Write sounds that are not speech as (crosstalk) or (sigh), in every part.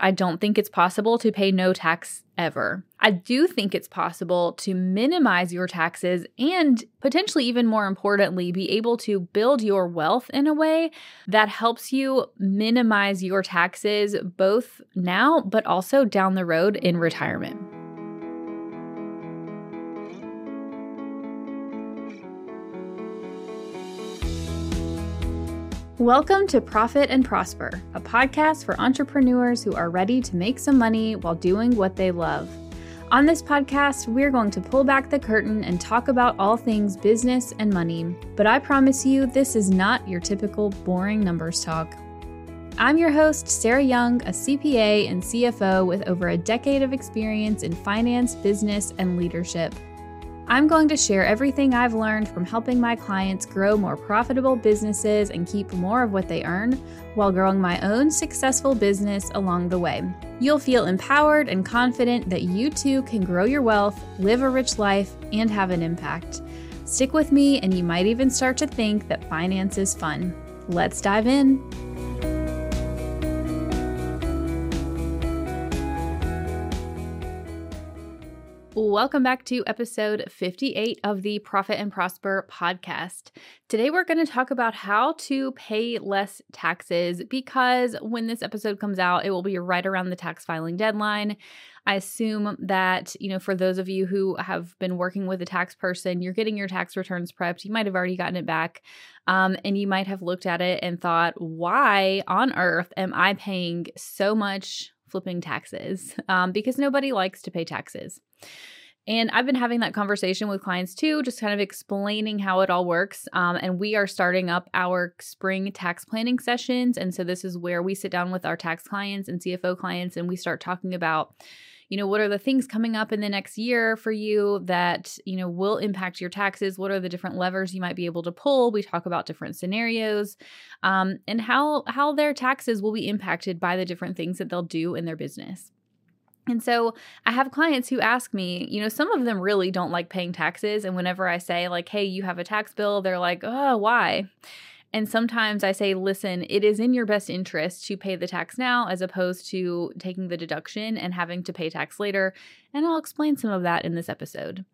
I don't think it's possible to pay no tax ever. I do think it's possible to minimize your taxes and potentially, even more importantly, be able to build your wealth in a way that helps you minimize your taxes both now, but also down the road in retirement. Welcome to Profit and Prosper, a podcast for entrepreneurs who are ready to make some money while doing what they love. On this podcast, we're going to pull back the curtain and talk about all things business and money. But I promise you, this is not your typical boring numbers talk. I'm your host, Sarah Young, a CPA and CFO with over a decade of experience in finance, business, and leadership. I'm going to share everything I've learned from helping my clients grow more profitable businesses and keep more of what they earn while growing my own successful business along the way. You'll feel empowered and confident that you too can grow your wealth, live a rich life, and have an impact. Stick with me, and you might even start to think that finance is fun. Let's dive in. Welcome back to episode 58 of the Profit and Prosper podcast. Today, we're going to talk about how to pay less taxes because when this episode comes out, it will be right around the tax filing deadline. I assume that, you know, for those of you who have been working with a tax person, you're getting your tax returns prepped. You might have already gotten it back. Um, and you might have looked at it and thought, why on earth am I paying so much flipping taxes? (laughs) Um, because nobody likes to pay taxes. And I've been having that conversation with clients too, just kind of explaining how it all works. Um, and we are starting up our spring tax planning sessions. And so this is where we sit down with our tax clients and CFO clients and we start talking about you know what are the things coming up in the next year for you that you know will impact your taxes what are the different levers you might be able to pull we talk about different scenarios um, and how how their taxes will be impacted by the different things that they'll do in their business and so I have clients who ask me, you know, some of them really don't like paying taxes. And whenever I say, like, hey, you have a tax bill, they're like, oh, why? And sometimes I say, listen, it is in your best interest to pay the tax now as opposed to taking the deduction and having to pay tax later. And I'll explain some of that in this episode.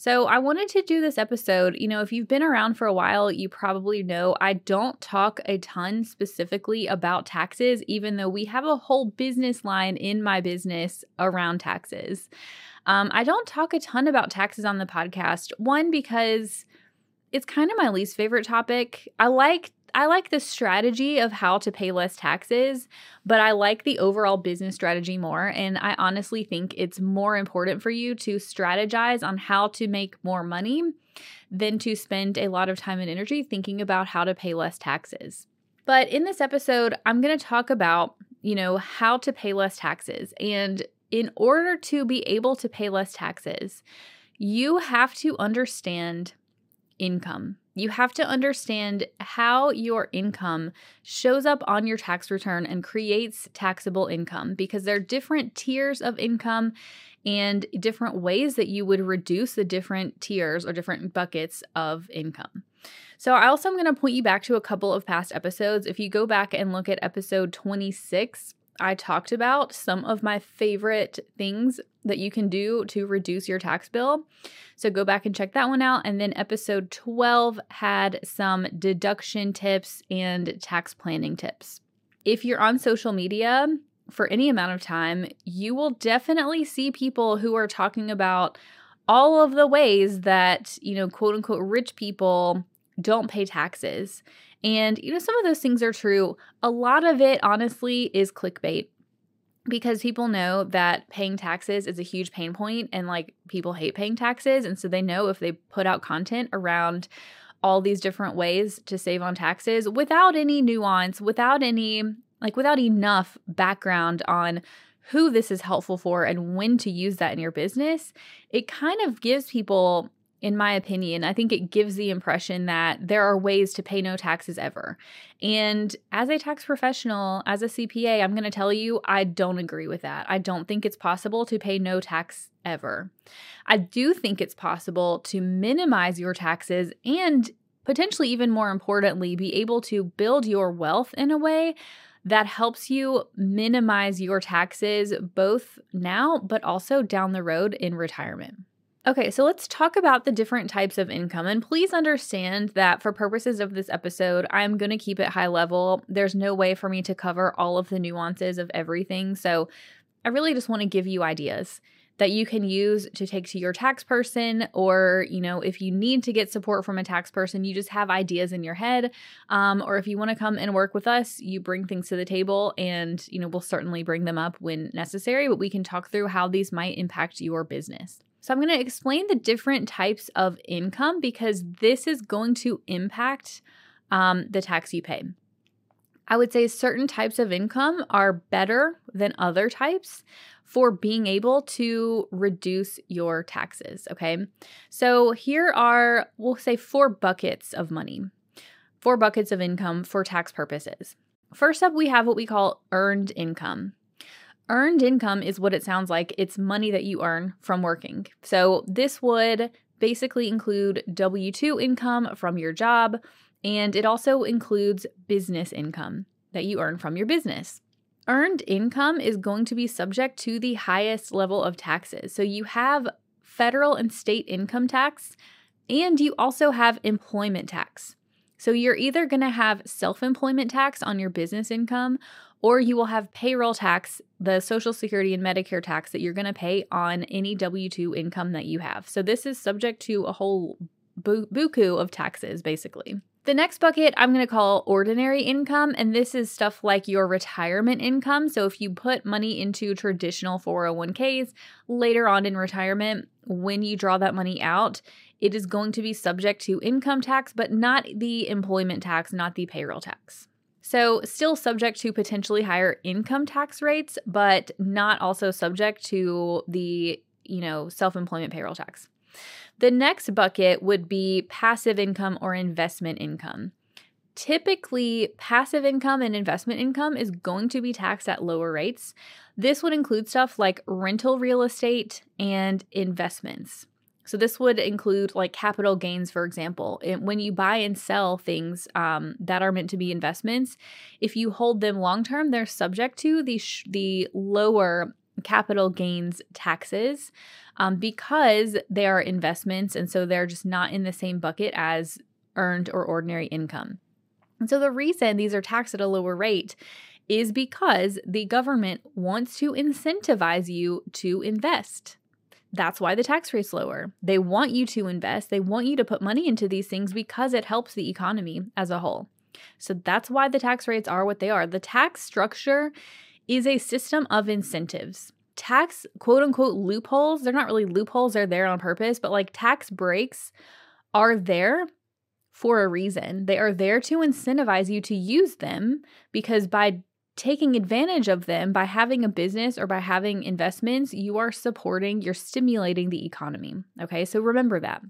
So, I wanted to do this episode. You know, if you've been around for a while, you probably know I don't talk a ton specifically about taxes, even though we have a whole business line in my business around taxes. Um, I don't talk a ton about taxes on the podcast. One, because it's kind of my least favorite topic. I like I like the strategy of how to pay less taxes, but I like the overall business strategy more. And I honestly think it's more important for you to strategize on how to make more money than to spend a lot of time and energy thinking about how to pay less taxes. But in this episode, I'm going to talk about, you know, how to pay less taxes. And in order to be able to pay less taxes, you have to understand income. You have to understand how your income shows up on your tax return and creates taxable income because there are different tiers of income and different ways that you would reduce the different tiers or different buckets of income. So, I also am going to point you back to a couple of past episodes. If you go back and look at episode 26, I talked about some of my favorite things that you can do to reduce your tax bill. So go back and check that one out. And then episode 12 had some deduction tips and tax planning tips. If you're on social media for any amount of time, you will definitely see people who are talking about all of the ways that, you know, quote unquote rich people don't pay taxes. And, you know, some of those things are true. A lot of it, honestly, is clickbait because people know that paying taxes is a huge pain point and like people hate paying taxes. And so they know if they put out content around all these different ways to save on taxes without any nuance, without any, like, without enough background on who this is helpful for and when to use that in your business, it kind of gives people in my opinion, I think it gives the impression that there are ways to pay no taxes ever. And as a tax professional, as a CPA, I'm going to tell you, I don't agree with that. I don't think it's possible to pay no tax ever. I do think it's possible to minimize your taxes and potentially, even more importantly, be able to build your wealth in a way that helps you minimize your taxes both now, but also down the road in retirement. Okay, so let's talk about the different types of income. And please understand that for purposes of this episode, I'm going to keep it high level. There's no way for me to cover all of the nuances of everything. So I really just want to give you ideas that you can use to take to your tax person or you know if you need to get support from a tax person you just have ideas in your head um, or if you want to come and work with us you bring things to the table and you know we'll certainly bring them up when necessary but we can talk through how these might impact your business so i'm going to explain the different types of income because this is going to impact um, the tax you pay I would say certain types of income are better than other types for being able to reduce your taxes. Okay. So here are, we'll say, four buckets of money, four buckets of income for tax purposes. First up, we have what we call earned income. Earned income is what it sounds like it's money that you earn from working. So this would basically include W 2 income from your job, and it also includes business income that you earn from your business earned income is going to be subject to the highest level of taxes. So you have federal and state income tax, and you also have employment tax. So you're either going to have self employment tax on your business income, or you will have payroll tax, the Social Security and Medicare tax that you're going to pay on any W 2 income that you have. So this is subject to a whole buku of taxes, basically. The next bucket I'm going to call ordinary income, and this is stuff like your retirement income. So, if you put money into traditional 401ks later on in retirement, when you draw that money out, it is going to be subject to income tax, but not the employment tax, not the payroll tax. So, still subject to potentially higher income tax rates, but not also subject to the, you know, self-employment payroll tax. The next bucket would be passive income or investment income. Typically, passive income and investment income is going to be taxed at lower rates. This would include stuff like rental real estate and investments. So, this would include like capital gains, for example. when you buy and sell things um, that are meant to be investments, if you hold them long term, they're subject to the, sh- the lower capital gains taxes um, because they are investments. And so they're just not in the same bucket as earned or ordinary income. And so the reason these are taxed at a lower rate is because the government wants to incentivize you to invest. That's why the tax rate's lower. They want you to invest. They want you to put money into these things because it helps the economy as a whole. So that's why the tax rates are what they are. The tax structure is a system of incentives. Tax quote unquote loopholes, they're not really loopholes, they're there on purpose, but like tax breaks are there for a reason. They are there to incentivize you to use them because by taking advantage of them, by having a business or by having investments, you are supporting, you're stimulating the economy. Okay, so remember that.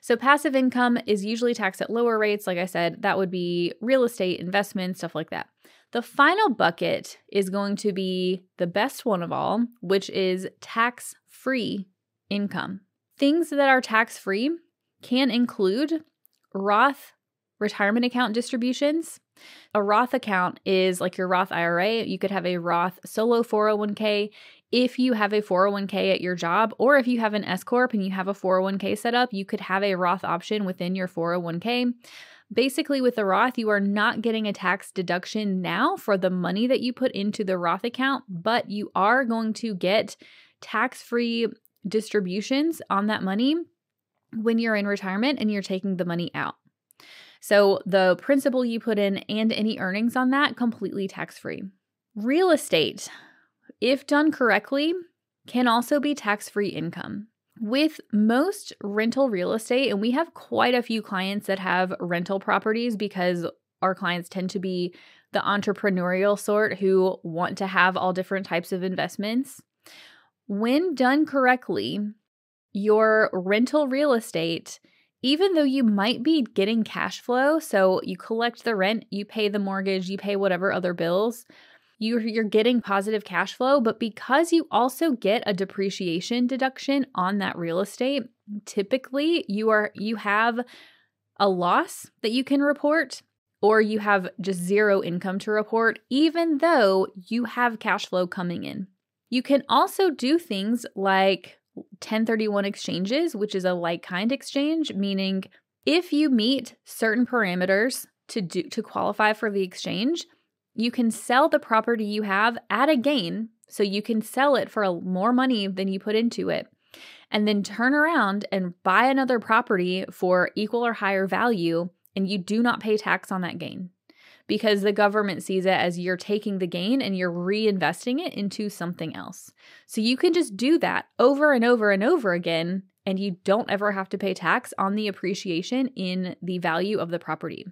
So, passive income is usually taxed at lower rates. Like I said, that would be real estate, investments, stuff like that. The final bucket is going to be the best one of all, which is tax free income. Things that are tax free can include Roth retirement account distributions. A Roth account is like your Roth IRA. You could have a Roth solo 401k if you have a 401k at your job, or if you have an S Corp and you have a 401k set up, you could have a Roth option within your 401k. Basically, with the Roth, you are not getting a tax deduction now for the money that you put into the Roth account, but you are going to get tax free distributions on that money when you're in retirement and you're taking the money out. So the principal you put in and any earnings on that completely tax free. Real estate, if done correctly, can also be tax free income. With most rental real estate, and we have quite a few clients that have rental properties because our clients tend to be the entrepreneurial sort who want to have all different types of investments. When done correctly, your rental real estate, even though you might be getting cash flow, so you collect the rent, you pay the mortgage, you pay whatever other bills, you're, you're getting positive cash flow, but because you also get a depreciation deduction on that real estate, typically you are you have a loss that you can report or you have just zero income to report, even though you have cash flow coming in. You can also do things like 1031 exchanges, which is a like kind exchange, meaning if you meet certain parameters to do to qualify for the exchange, you can sell the property you have at a gain, so you can sell it for more money than you put into it. And then turn around and buy another property for equal or higher value, and you do not pay tax on that gain because the government sees it as you're taking the gain and you're reinvesting it into something else. So you can just do that over and over and over again, and you don't ever have to pay tax on the appreciation in the value of the property.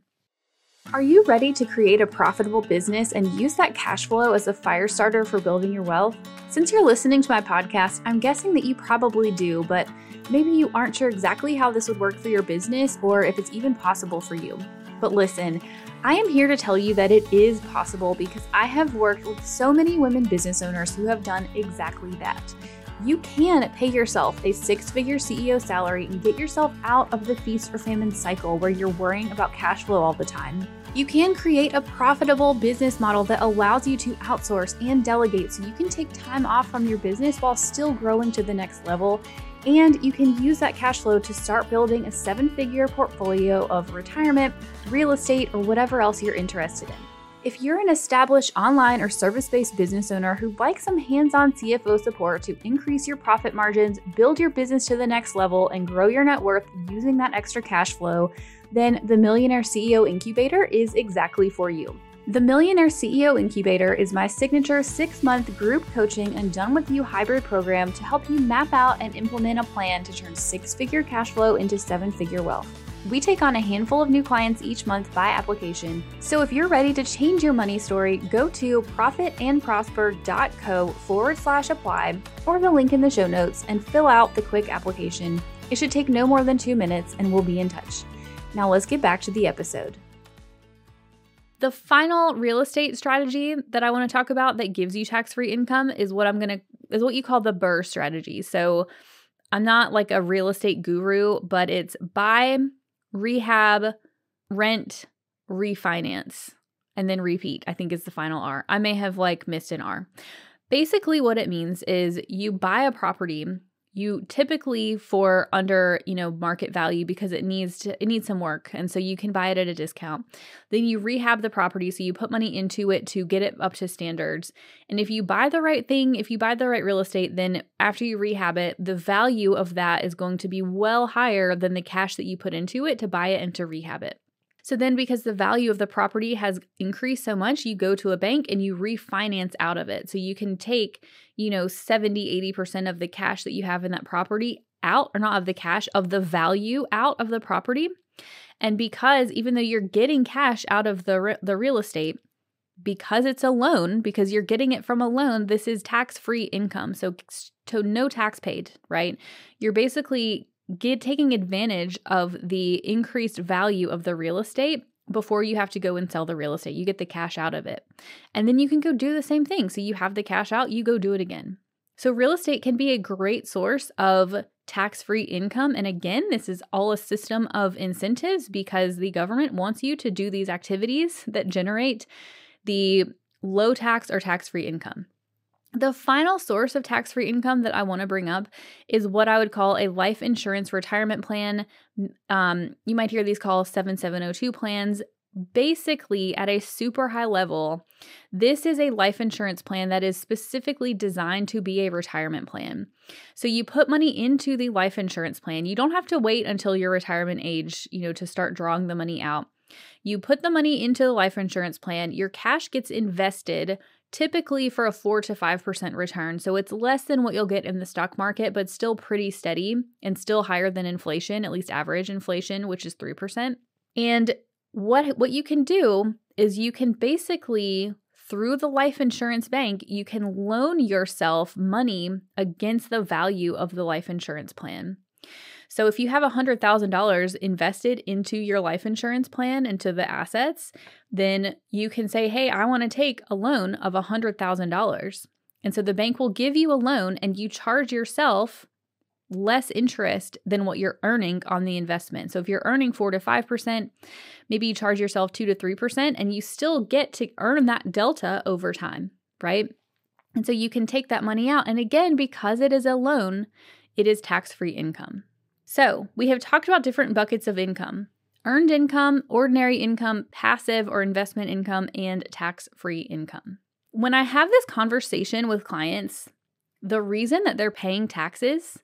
Are you ready to create a profitable business and use that cash flow as a fire starter for building your wealth? Since you're listening to my podcast, I'm guessing that you probably do, but maybe you aren't sure exactly how this would work for your business or if it's even possible for you. But listen, I am here to tell you that it is possible because I have worked with so many women business owners who have done exactly that. You can pay yourself a six figure CEO salary and get yourself out of the feast or famine cycle where you're worrying about cash flow all the time. You can create a profitable business model that allows you to outsource and delegate so you can take time off from your business while still growing to the next level and you can use that cash flow to start building a seven figure portfolio of retirement, real estate, or whatever else you're interested in. If you're an established online or service based business owner who'd like some hands on CFO support to increase your profit margins, build your business to the next level, and grow your net worth using that extra cash flow, then the Millionaire CEO Incubator is exactly for you. The Millionaire CEO Incubator is my signature six month group coaching and done with you hybrid program to help you map out and implement a plan to turn six figure cash flow into seven figure wealth. We take on a handful of new clients each month by application. So if you're ready to change your money story, go to profitandprosper.co forward slash apply or the link in the show notes and fill out the quick application. It should take no more than two minutes and we'll be in touch. Now let's get back to the episode. The final real estate strategy that I want to talk about that gives you tax-free income is what I'm going to is what you call the BRRRR strategy. So I'm not like a real estate guru, but it's buy, rehab, rent, refinance, and then repeat. I think is the final R. I may have like missed an R. Basically what it means is you buy a property you typically for under you know market value because it needs to it needs some work and so you can buy it at a discount. Then you rehab the property so you put money into it to get it up to standards. And if you buy the right thing if you buy the right real estate then after you rehab it the value of that is going to be well higher than the cash that you put into it to buy it and to rehab it so then, because the value of the property has increased so much, you go to a bank and you refinance out of it. So you can take, you know, 70, 80% of the cash that you have in that property out, or not of the cash, of the value out of the property. And because even though you're getting cash out of the, re- the real estate, because it's a loan, because you're getting it from a loan, this is tax free income. So, so no tax paid, right? You're basically get taking advantage of the increased value of the real estate before you have to go and sell the real estate. You get the cash out of it. And then you can go do the same thing. So you have the cash out, you go do it again. So real estate can be a great source of tax free income. And again, this is all a system of incentives because the government wants you to do these activities that generate the low tax or tax free income. The final source of tax free income that I want to bring up is what I would call a life insurance retirement plan. Um, you might hear these called 7702 plans. Basically, at a super high level, this is a life insurance plan that is specifically designed to be a retirement plan. So you put money into the life insurance plan. You don't have to wait until your retirement age, you know, to start drawing the money out. You put the money into the life insurance plan, your cash gets invested typically for a 4 to 5% return. So it's less than what you'll get in the stock market, but still pretty steady and still higher than inflation, at least average inflation, which is 3%. And what what you can do is you can basically through the life insurance bank, you can loan yourself money against the value of the life insurance plan. So if you have $100,000 invested into your life insurance plan, into the assets, then you can say, hey, I want to take a loan of $100,000. And so the bank will give you a loan and you charge yourself less interest than what you're earning on the investment. So if you're earning 4 to 5%, maybe you charge yourself 2 to 3% and you still get to earn that delta over time, right? And so you can take that money out and again because it is a loan, it is tax-free income. So, we have talked about different buckets of income. Earned income, ordinary income, passive or investment income, and tax free income. When I have this conversation with clients, the reason that they're paying taxes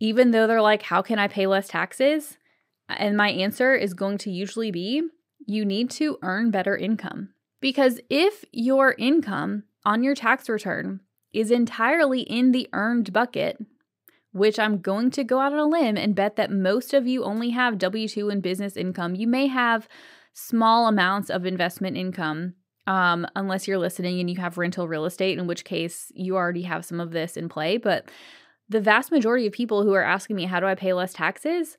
even though they're like, how can I pay less taxes? And my answer is going to usually be, you need to earn better income. Because if your income on your tax return is entirely in the earned bucket, which I'm going to go out on a limb and bet that most of you only have W 2 and business income, you may have small amounts of investment income. Um, unless you're listening and you have rental real estate, in which case you already have some of this in play. But the vast majority of people who are asking me, how do I pay less taxes?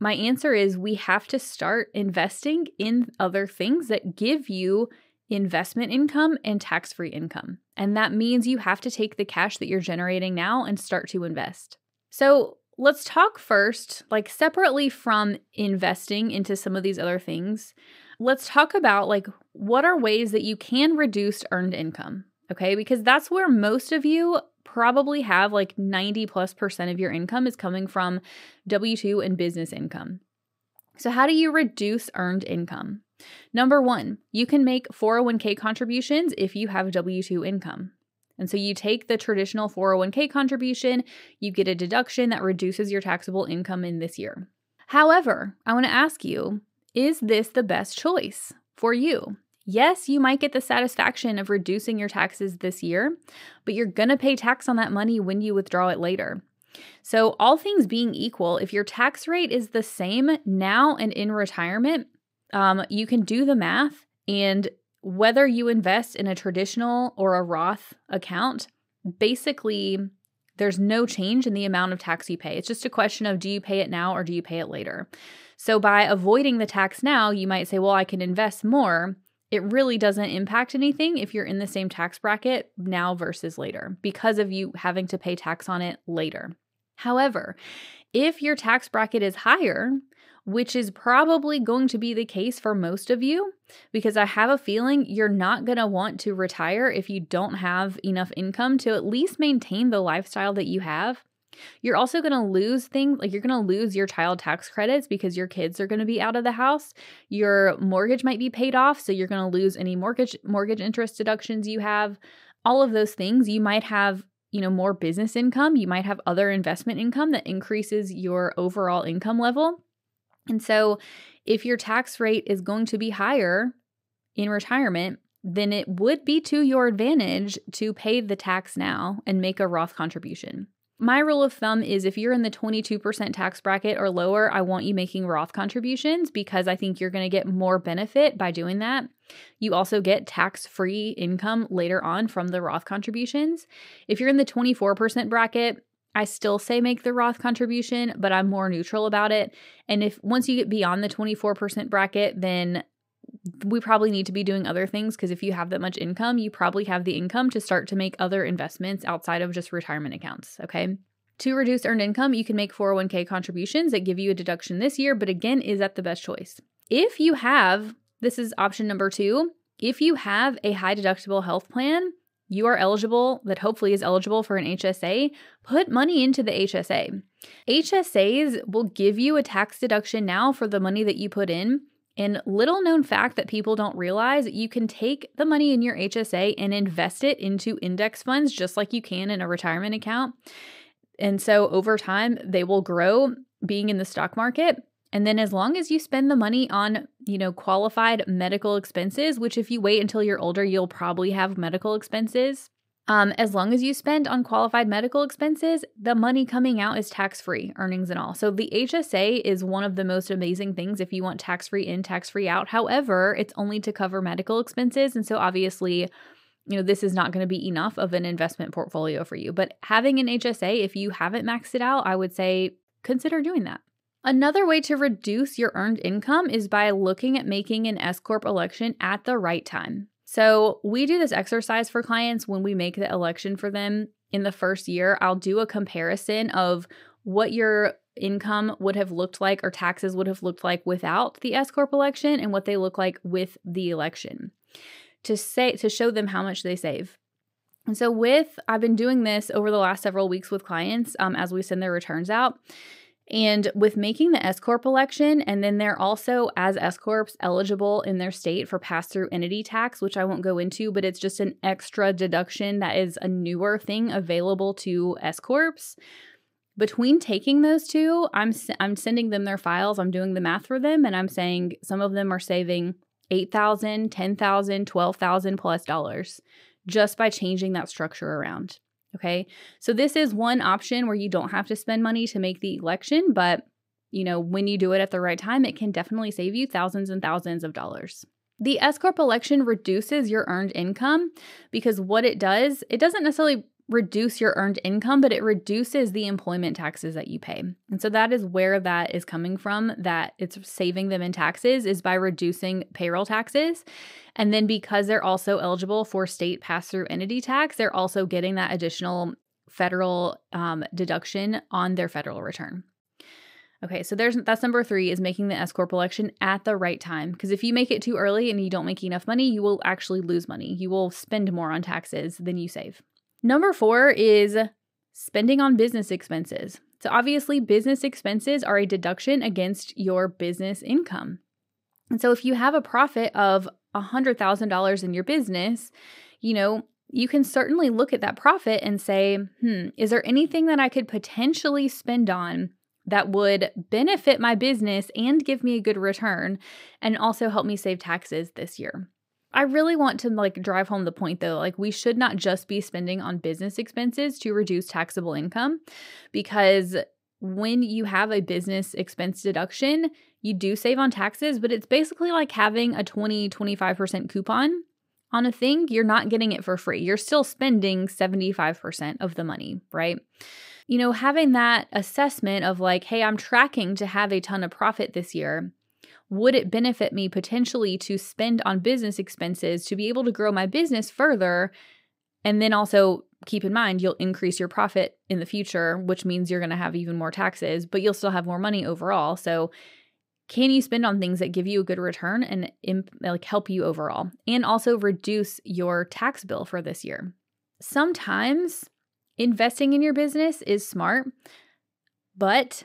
My answer is we have to start investing in other things that give you investment income and tax free income. And that means you have to take the cash that you're generating now and start to invest. So let's talk first, like separately from investing into some of these other things. Let's talk about like what are ways that you can reduce earned income. Okay, because that's where most of you probably have like 90 plus percent of your income is coming from W 2 and business income. So, how do you reduce earned income? Number one, you can make 401k contributions if you have W 2 income. And so you take the traditional 401k contribution, you get a deduction that reduces your taxable income in this year. However, I want to ask you is this the best choice for you? Yes, you might get the satisfaction of reducing your taxes this year, but you're going to pay tax on that money when you withdraw it later. So, all things being equal, if your tax rate is the same now and in retirement, um, you can do the math. And whether you invest in a traditional or a Roth account, basically, there's no change in the amount of tax you pay. It's just a question of do you pay it now or do you pay it later? So, by avoiding the tax now, you might say, well, I can invest more it really doesn't impact anything if you're in the same tax bracket now versus later because of you having to pay tax on it later. However, if your tax bracket is higher, which is probably going to be the case for most of you, because I have a feeling you're not going to want to retire if you don't have enough income to at least maintain the lifestyle that you have. You're also going to lose things like you're going to lose your child tax credits because your kids are going to be out of the house. Your mortgage might be paid off, so you're going to lose any mortgage mortgage interest deductions you have. All of those things you might have, you know, more business income, you might have other investment income that increases your overall income level. And so if your tax rate is going to be higher in retirement, then it would be to your advantage to pay the tax now and make a Roth contribution. My rule of thumb is if you're in the 22% tax bracket or lower, I want you making Roth contributions because I think you're going to get more benefit by doing that. You also get tax free income later on from the Roth contributions. If you're in the 24% bracket, I still say make the Roth contribution, but I'm more neutral about it. And if once you get beyond the 24% bracket, then we probably need to be doing other things because if you have that much income, you probably have the income to start to make other investments outside of just retirement accounts. Okay. To reduce earned income, you can make 401k contributions that give you a deduction this year, but again, is that the best choice? If you have, this is option number two, if you have a high deductible health plan, you are eligible, that hopefully is eligible for an HSA, put money into the HSA. HSAs will give you a tax deduction now for the money that you put in, and little known fact that people don't realize you can take the money in your HSA and invest it into index funds just like you can in a retirement account. And so over time, they will grow being in the stock market. And then as long as you spend the money on, you know, qualified medical expenses, which if you wait until you're older, you'll probably have medical expenses, um, as long as you spend on qualified medical expenses, the money coming out is tax free, earnings and all. So the HSA is one of the most amazing things if you want tax free in, tax free out. However, it's only to cover medical expenses. And so obviously, you know, this is not going to be enough of an investment portfolio for you. But having an HSA, if you haven't maxed it out, I would say consider doing that. Another way to reduce your earned income is by looking at making an S Corp election at the right time. So, we do this exercise for clients when we make the election for them in the first year. I'll do a comparison of what your income would have looked like or taxes would have looked like without the S corp election and what they look like with the election to say to show them how much they save. And so with I've been doing this over the last several weeks with clients um, as we send their returns out. And with making the S Corp election, and then they're also, as S Corps, eligible in their state for pass through entity tax, which I won't go into, but it's just an extra deduction that is a newer thing available to S Corps. Between taking those two, I'm I'm sending them their files, I'm doing the math for them, and I'm saying some of them are saving 8,000, 10,000, 12,000 plus dollars just by changing that structure around. Okay. So this is one option where you don't have to spend money to make the election, but you know, when you do it at the right time, it can definitely save you thousands and thousands of dollars. The S Corp election reduces your earned income because what it does, it doesn't necessarily reduce your earned income, but it reduces the employment taxes that you pay. And so that is where that is coming from, that it's saving them in taxes is by reducing payroll taxes. And then because they're also eligible for state pass through entity tax, they're also getting that additional federal um, deduction on their federal return. Okay, so there's that's number three is making the S corp election at the right time. Because if you make it too early and you don't make enough money, you will actually lose money. You will spend more on taxes than you save. Number four is spending on business expenses. So, obviously, business expenses are a deduction against your business income. And so, if you have a profit of $100,000 in your business, you know, you can certainly look at that profit and say, hmm, is there anything that I could potentially spend on that would benefit my business and give me a good return and also help me save taxes this year? I really want to like drive home the point though, like we should not just be spending on business expenses to reduce taxable income because when you have a business expense deduction, you do save on taxes, but it's basically like having a 20 25% coupon on a thing. You're not getting it for free. You're still spending 75% of the money, right? You know, having that assessment of like, hey, I'm tracking to have a ton of profit this year would it benefit me potentially to spend on business expenses to be able to grow my business further? And then also keep in mind, you'll increase your profit in the future, which means you're going to have even more taxes, but you'll still have more money overall. So, can you spend on things that give you a good return and imp- like help you overall and also reduce your tax bill for this year? Sometimes investing in your business is smart, but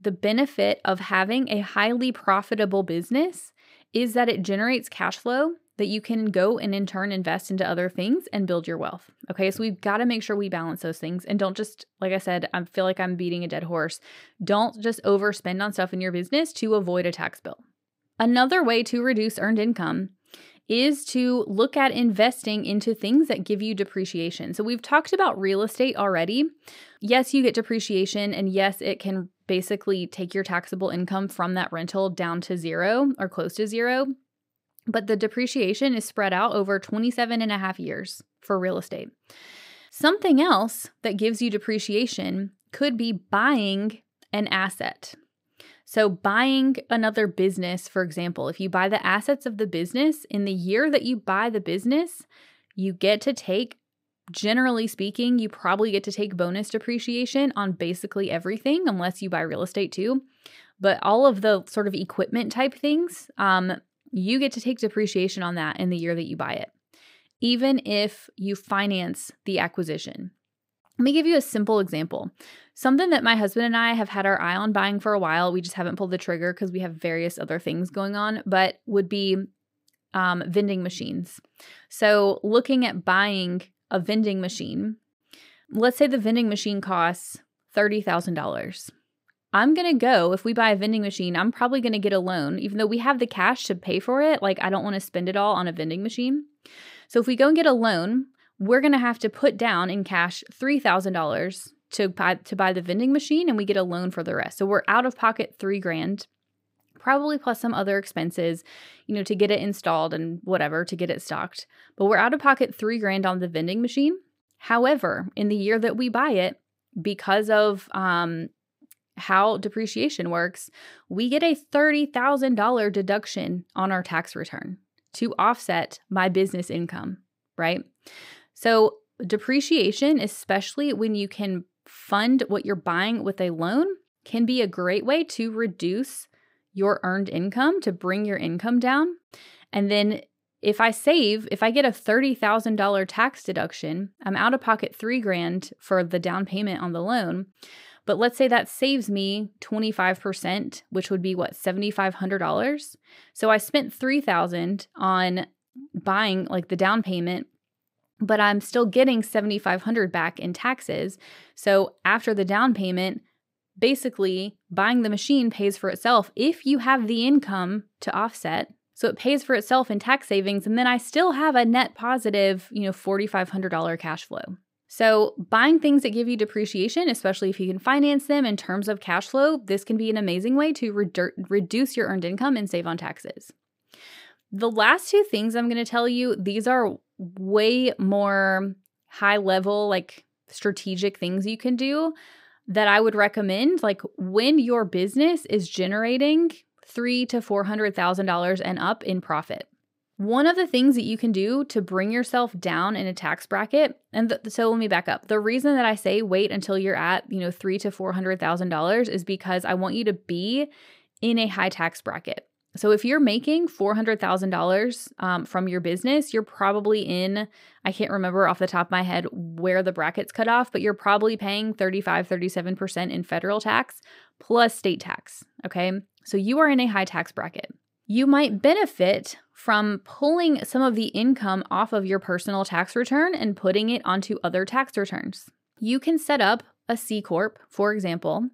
the benefit of having a highly profitable business is that it generates cash flow that you can go and in turn invest into other things and build your wealth. Okay, so we've got to make sure we balance those things and don't just, like I said, I feel like I'm beating a dead horse. Don't just overspend on stuff in your business to avoid a tax bill. Another way to reduce earned income is to look at investing into things that give you depreciation. So we've talked about real estate already. Yes, you get depreciation, and yes, it can basically take your taxable income from that rental down to zero or close to zero. But the depreciation is spread out over 27 and a half years for real estate. Something else that gives you depreciation could be buying an asset. So, buying another business, for example, if you buy the assets of the business in the year that you buy the business, you get to take generally speaking, you probably get to take bonus depreciation on basically everything, unless you buy real estate too. But all of the sort of equipment type things, um, you get to take depreciation on that in the year that you buy it, even if you finance the acquisition. Let me give you a simple example. Something that my husband and I have had our eye on buying for a while. We just haven't pulled the trigger because we have various other things going on, but would be um, vending machines. So, looking at buying a vending machine, let's say the vending machine costs $30,000. I'm going to go, if we buy a vending machine, I'm probably going to get a loan, even though we have the cash to pay for it. Like, I don't want to spend it all on a vending machine. So, if we go and get a loan, we're going to have to put down in cash $3,000 to buy to buy the vending machine and we get a loan for the rest. So we're out of pocket 3 grand probably plus some other expenses, you know, to get it installed and whatever to get it stocked. But we're out of pocket 3 grand on the vending machine. However, in the year that we buy it, because of um how depreciation works, we get a $30,000 deduction on our tax return to offset my business income, right? So, depreciation, especially when you can fund what you're buying with a loan can be a great way to reduce your earned income to bring your income down. And then if I save, if I get a $30,000 tax deduction, I'm out of pocket 3 grand for the down payment on the loan. But let's say that saves me 25%, which would be what, $7500. So I spent 3000 on buying like the down payment but I'm still getting 7500 back in taxes. So after the down payment, basically buying the machine pays for itself if you have the income to offset. So it pays for itself in tax savings and then I still have a net positive, you know, $4500 cash flow. So, buying things that give you depreciation, especially if you can finance them in terms of cash flow, this can be an amazing way to redu- reduce your earned income and save on taxes. The last two things I'm going to tell you, these are way more high level, like strategic things you can do that I would recommend. Like when your business is generating three to four hundred thousand dollars and up in profit. One of the things that you can do to bring yourself down in a tax bracket, and th- so let me back up. The reason that I say wait until you're at you know three to four hundred thousand dollars is because I want you to be in a high tax bracket. So if you're making $400,000 um, from your business, you're probably in, I can't remember off the top of my head where the brackets cut off, but you're probably paying 35, 37% in federal tax plus state tax. Okay. So you are in a high tax bracket. You might benefit from pulling some of the income off of your personal tax return and putting it onto other tax returns. You can set up a C Corp, for example,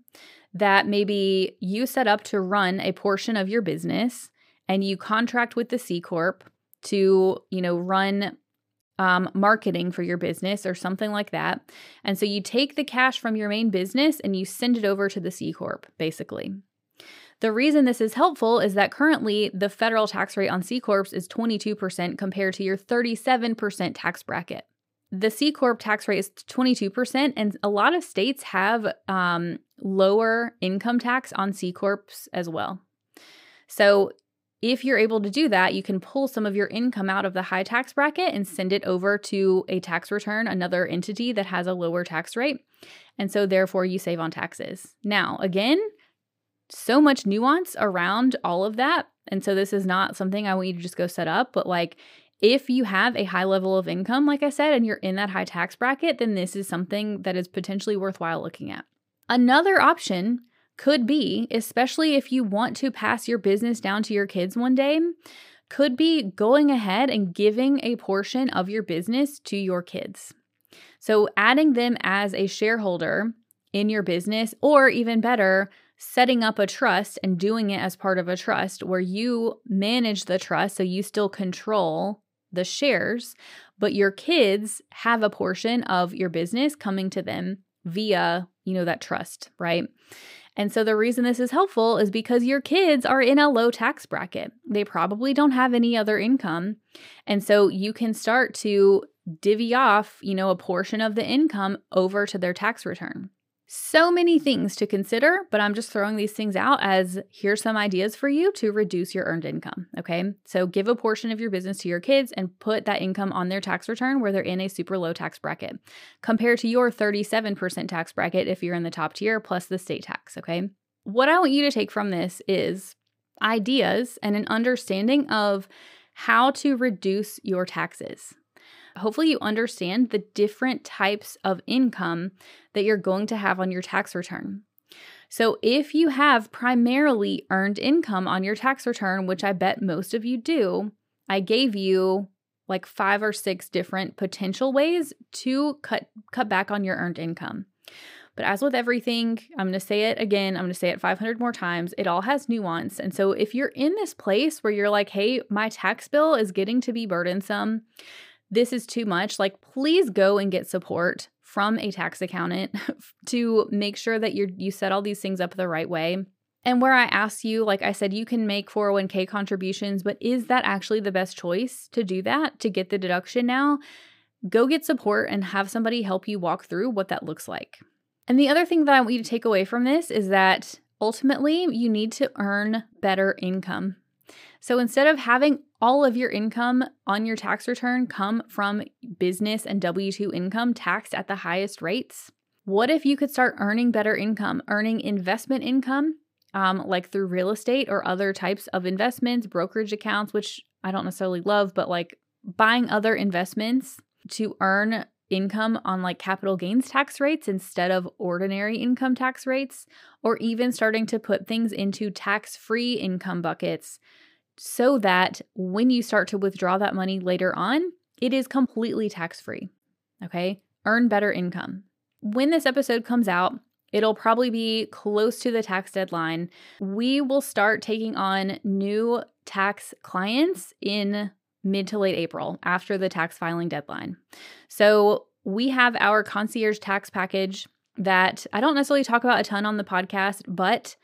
that maybe you set up to run a portion of your business and you contract with the C Corp to, you know, run um, marketing for your business or something like that. And so you take the cash from your main business and you send it over to the C Corp, basically. The reason this is helpful is that currently the federal tax rate on C Corps is 22% compared to your 37% tax bracket the C Corp tax rate is 22%, and a lot of states have um, lower income tax on C Corps as well. So, if you're able to do that, you can pull some of your income out of the high tax bracket and send it over to a tax return, another entity that has a lower tax rate. And so, therefore, you save on taxes. Now, again, so much nuance around all of that. And so, this is not something I want you to just go set up, but like if you have a high level of income, like I said, and you're in that high tax bracket, then this is something that is potentially worthwhile looking at. Another option could be, especially if you want to pass your business down to your kids one day, could be going ahead and giving a portion of your business to your kids. So, adding them as a shareholder in your business, or even better, setting up a trust and doing it as part of a trust where you manage the trust so you still control the shares, but your kids have a portion of your business coming to them via, you know, that trust, right? And so the reason this is helpful is because your kids are in a low tax bracket. They probably don't have any other income. And so you can start to divvy off, you know, a portion of the income over to their tax return. So many things to consider, but I'm just throwing these things out as here's some ideas for you to reduce your earned income. Okay. So give a portion of your business to your kids and put that income on their tax return where they're in a super low tax bracket compared to your 37% tax bracket if you're in the top tier plus the state tax. Okay. What I want you to take from this is ideas and an understanding of how to reduce your taxes. Hopefully, you understand the different types of income that you're going to have on your tax return. So, if you have primarily earned income on your tax return, which I bet most of you do, I gave you like five or six different potential ways to cut cut back on your earned income. But as with everything, I'm going to say it again, I'm going to say it 500 more times. It all has nuance. And so if you're in this place where you're like, "Hey, my tax bill is getting to be burdensome this is too much, like please go and get support from a tax accountant (laughs) to make sure that you you set all these things up the right way. And where I ask you, like I said, you can make 401k contributions, but is that actually the best choice to do that, to get the deduction now? Go get support and have somebody help you walk through what that looks like. And the other thing that I want you to take away from this is that ultimately you need to earn better income. So instead of having all of your income on your tax return come from business and W 2 income taxed at the highest rates, What if you could start earning better income, earning investment income, um, like through real estate or other types of investments, brokerage accounts, which I don't necessarily love, but like buying other investments to earn income on like capital gains tax rates instead of ordinary income tax rates, or even starting to put things into tax free income buckets so that when you start to withdraw that money later on, it is completely tax free. Okay. Earn better income. When this episode comes out, It'll probably be close to the tax deadline. We will start taking on new tax clients in mid to late April after the tax filing deadline. So we have our concierge tax package that I don't necessarily talk about a ton on the podcast, but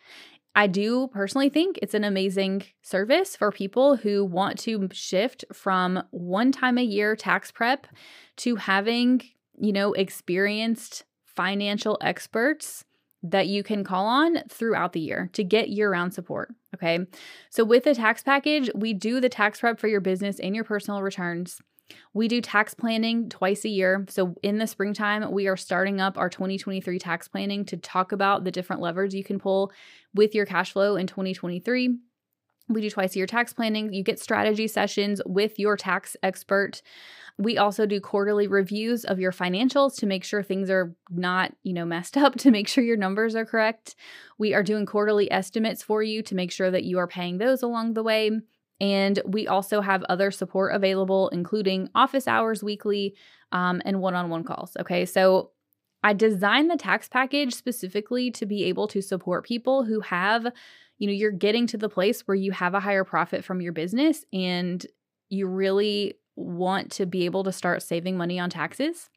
I do personally think it's an amazing service for people who want to shift from one time a year tax prep to having, you know, experienced financial experts that you can call on throughout the year to get year round support. Okay. So, with the tax package, we do the tax prep for your business and your personal returns. We do tax planning twice a year. So, in the springtime, we are starting up our 2023 tax planning to talk about the different levers you can pull with your cash flow in 2023. We do twice a year tax planning. You get strategy sessions with your tax expert. We also do quarterly reviews of your financials to make sure things are not, you know, messed up, to make sure your numbers are correct. We are doing quarterly estimates for you to make sure that you are paying those along the way. And we also have other support available, including office hours weekly um, and one on one calls. Okay. So I designed the tax package specifically to be able to support people who have, you know, you're getting to the place where you have a higher profit from your business and you really want to be able to start saving money on taxes.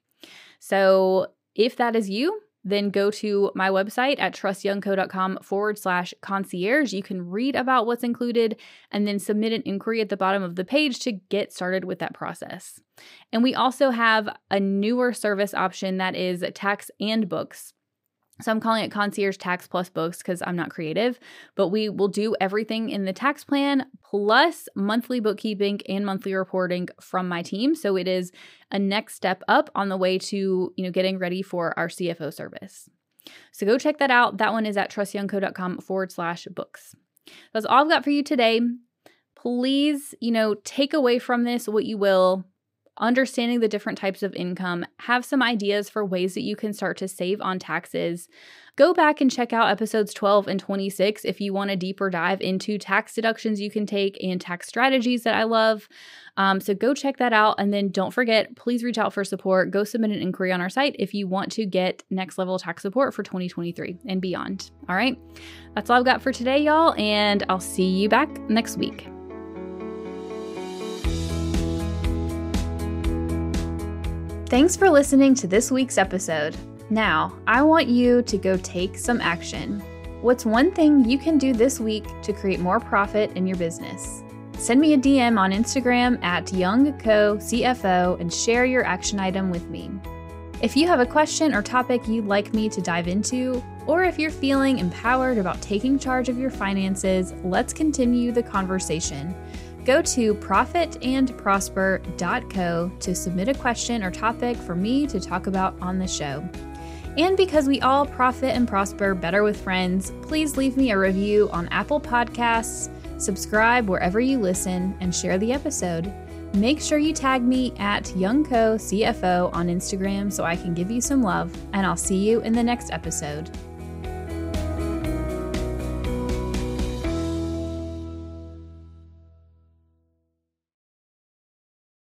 So if that is you, then go to my website at trustyoungco.com forward slash concierge. You can read about what's included and then submit an inquiry at the bottom of the page to get started with that process. And we also have a newer service option that is tax and books. So I'm calling it concierge tax plus books because I'm not creative, but we will do everything in the tax plan plus monthly bookkeeping and monthly reporting from my team. So it is a next step up on the way to, you know, getting ready for our CFO service. So go check that out. That one is at trustyoungco.com forward slash books. That's all I've got for you today. Please, you know, take away from this what you will understanding the different types of income, have some ideas for ways that you can start to save on taxes. Go back and check out episodes 12 and 26 if you want a deeper dive into tax deductions you can take and tax strategies that I love. Um, so go check that out. And then don't forget, please reach out for support. Go submit an inquiry on our site if you want to get next level tax support for 2023 and beyond. All right. That's all I've got for today, y'all. And I'll see you back next week. Thanks for listening to this week's episode. Now, I want you to go take some action. What's one thing you can do this week to create more profit in your business? Send me a DM on Instagram at YoungCoCFO and share your action item with me. If you have a question or topic you'd like me to dive into, or if you're feeling empowered about taking charge of your finances, let's continue the conversation. Go to profitandprosper.co to submit a question or topic for me to talk about on the show. And because we all profit and prosper better with friends, please leave me a review on Apple Podcasts, subscribe wherever you listen, and share the episode. Make sure you tag me at YoungCoCFO on Instagram so I can give you some love, and I'll see you in the next episode.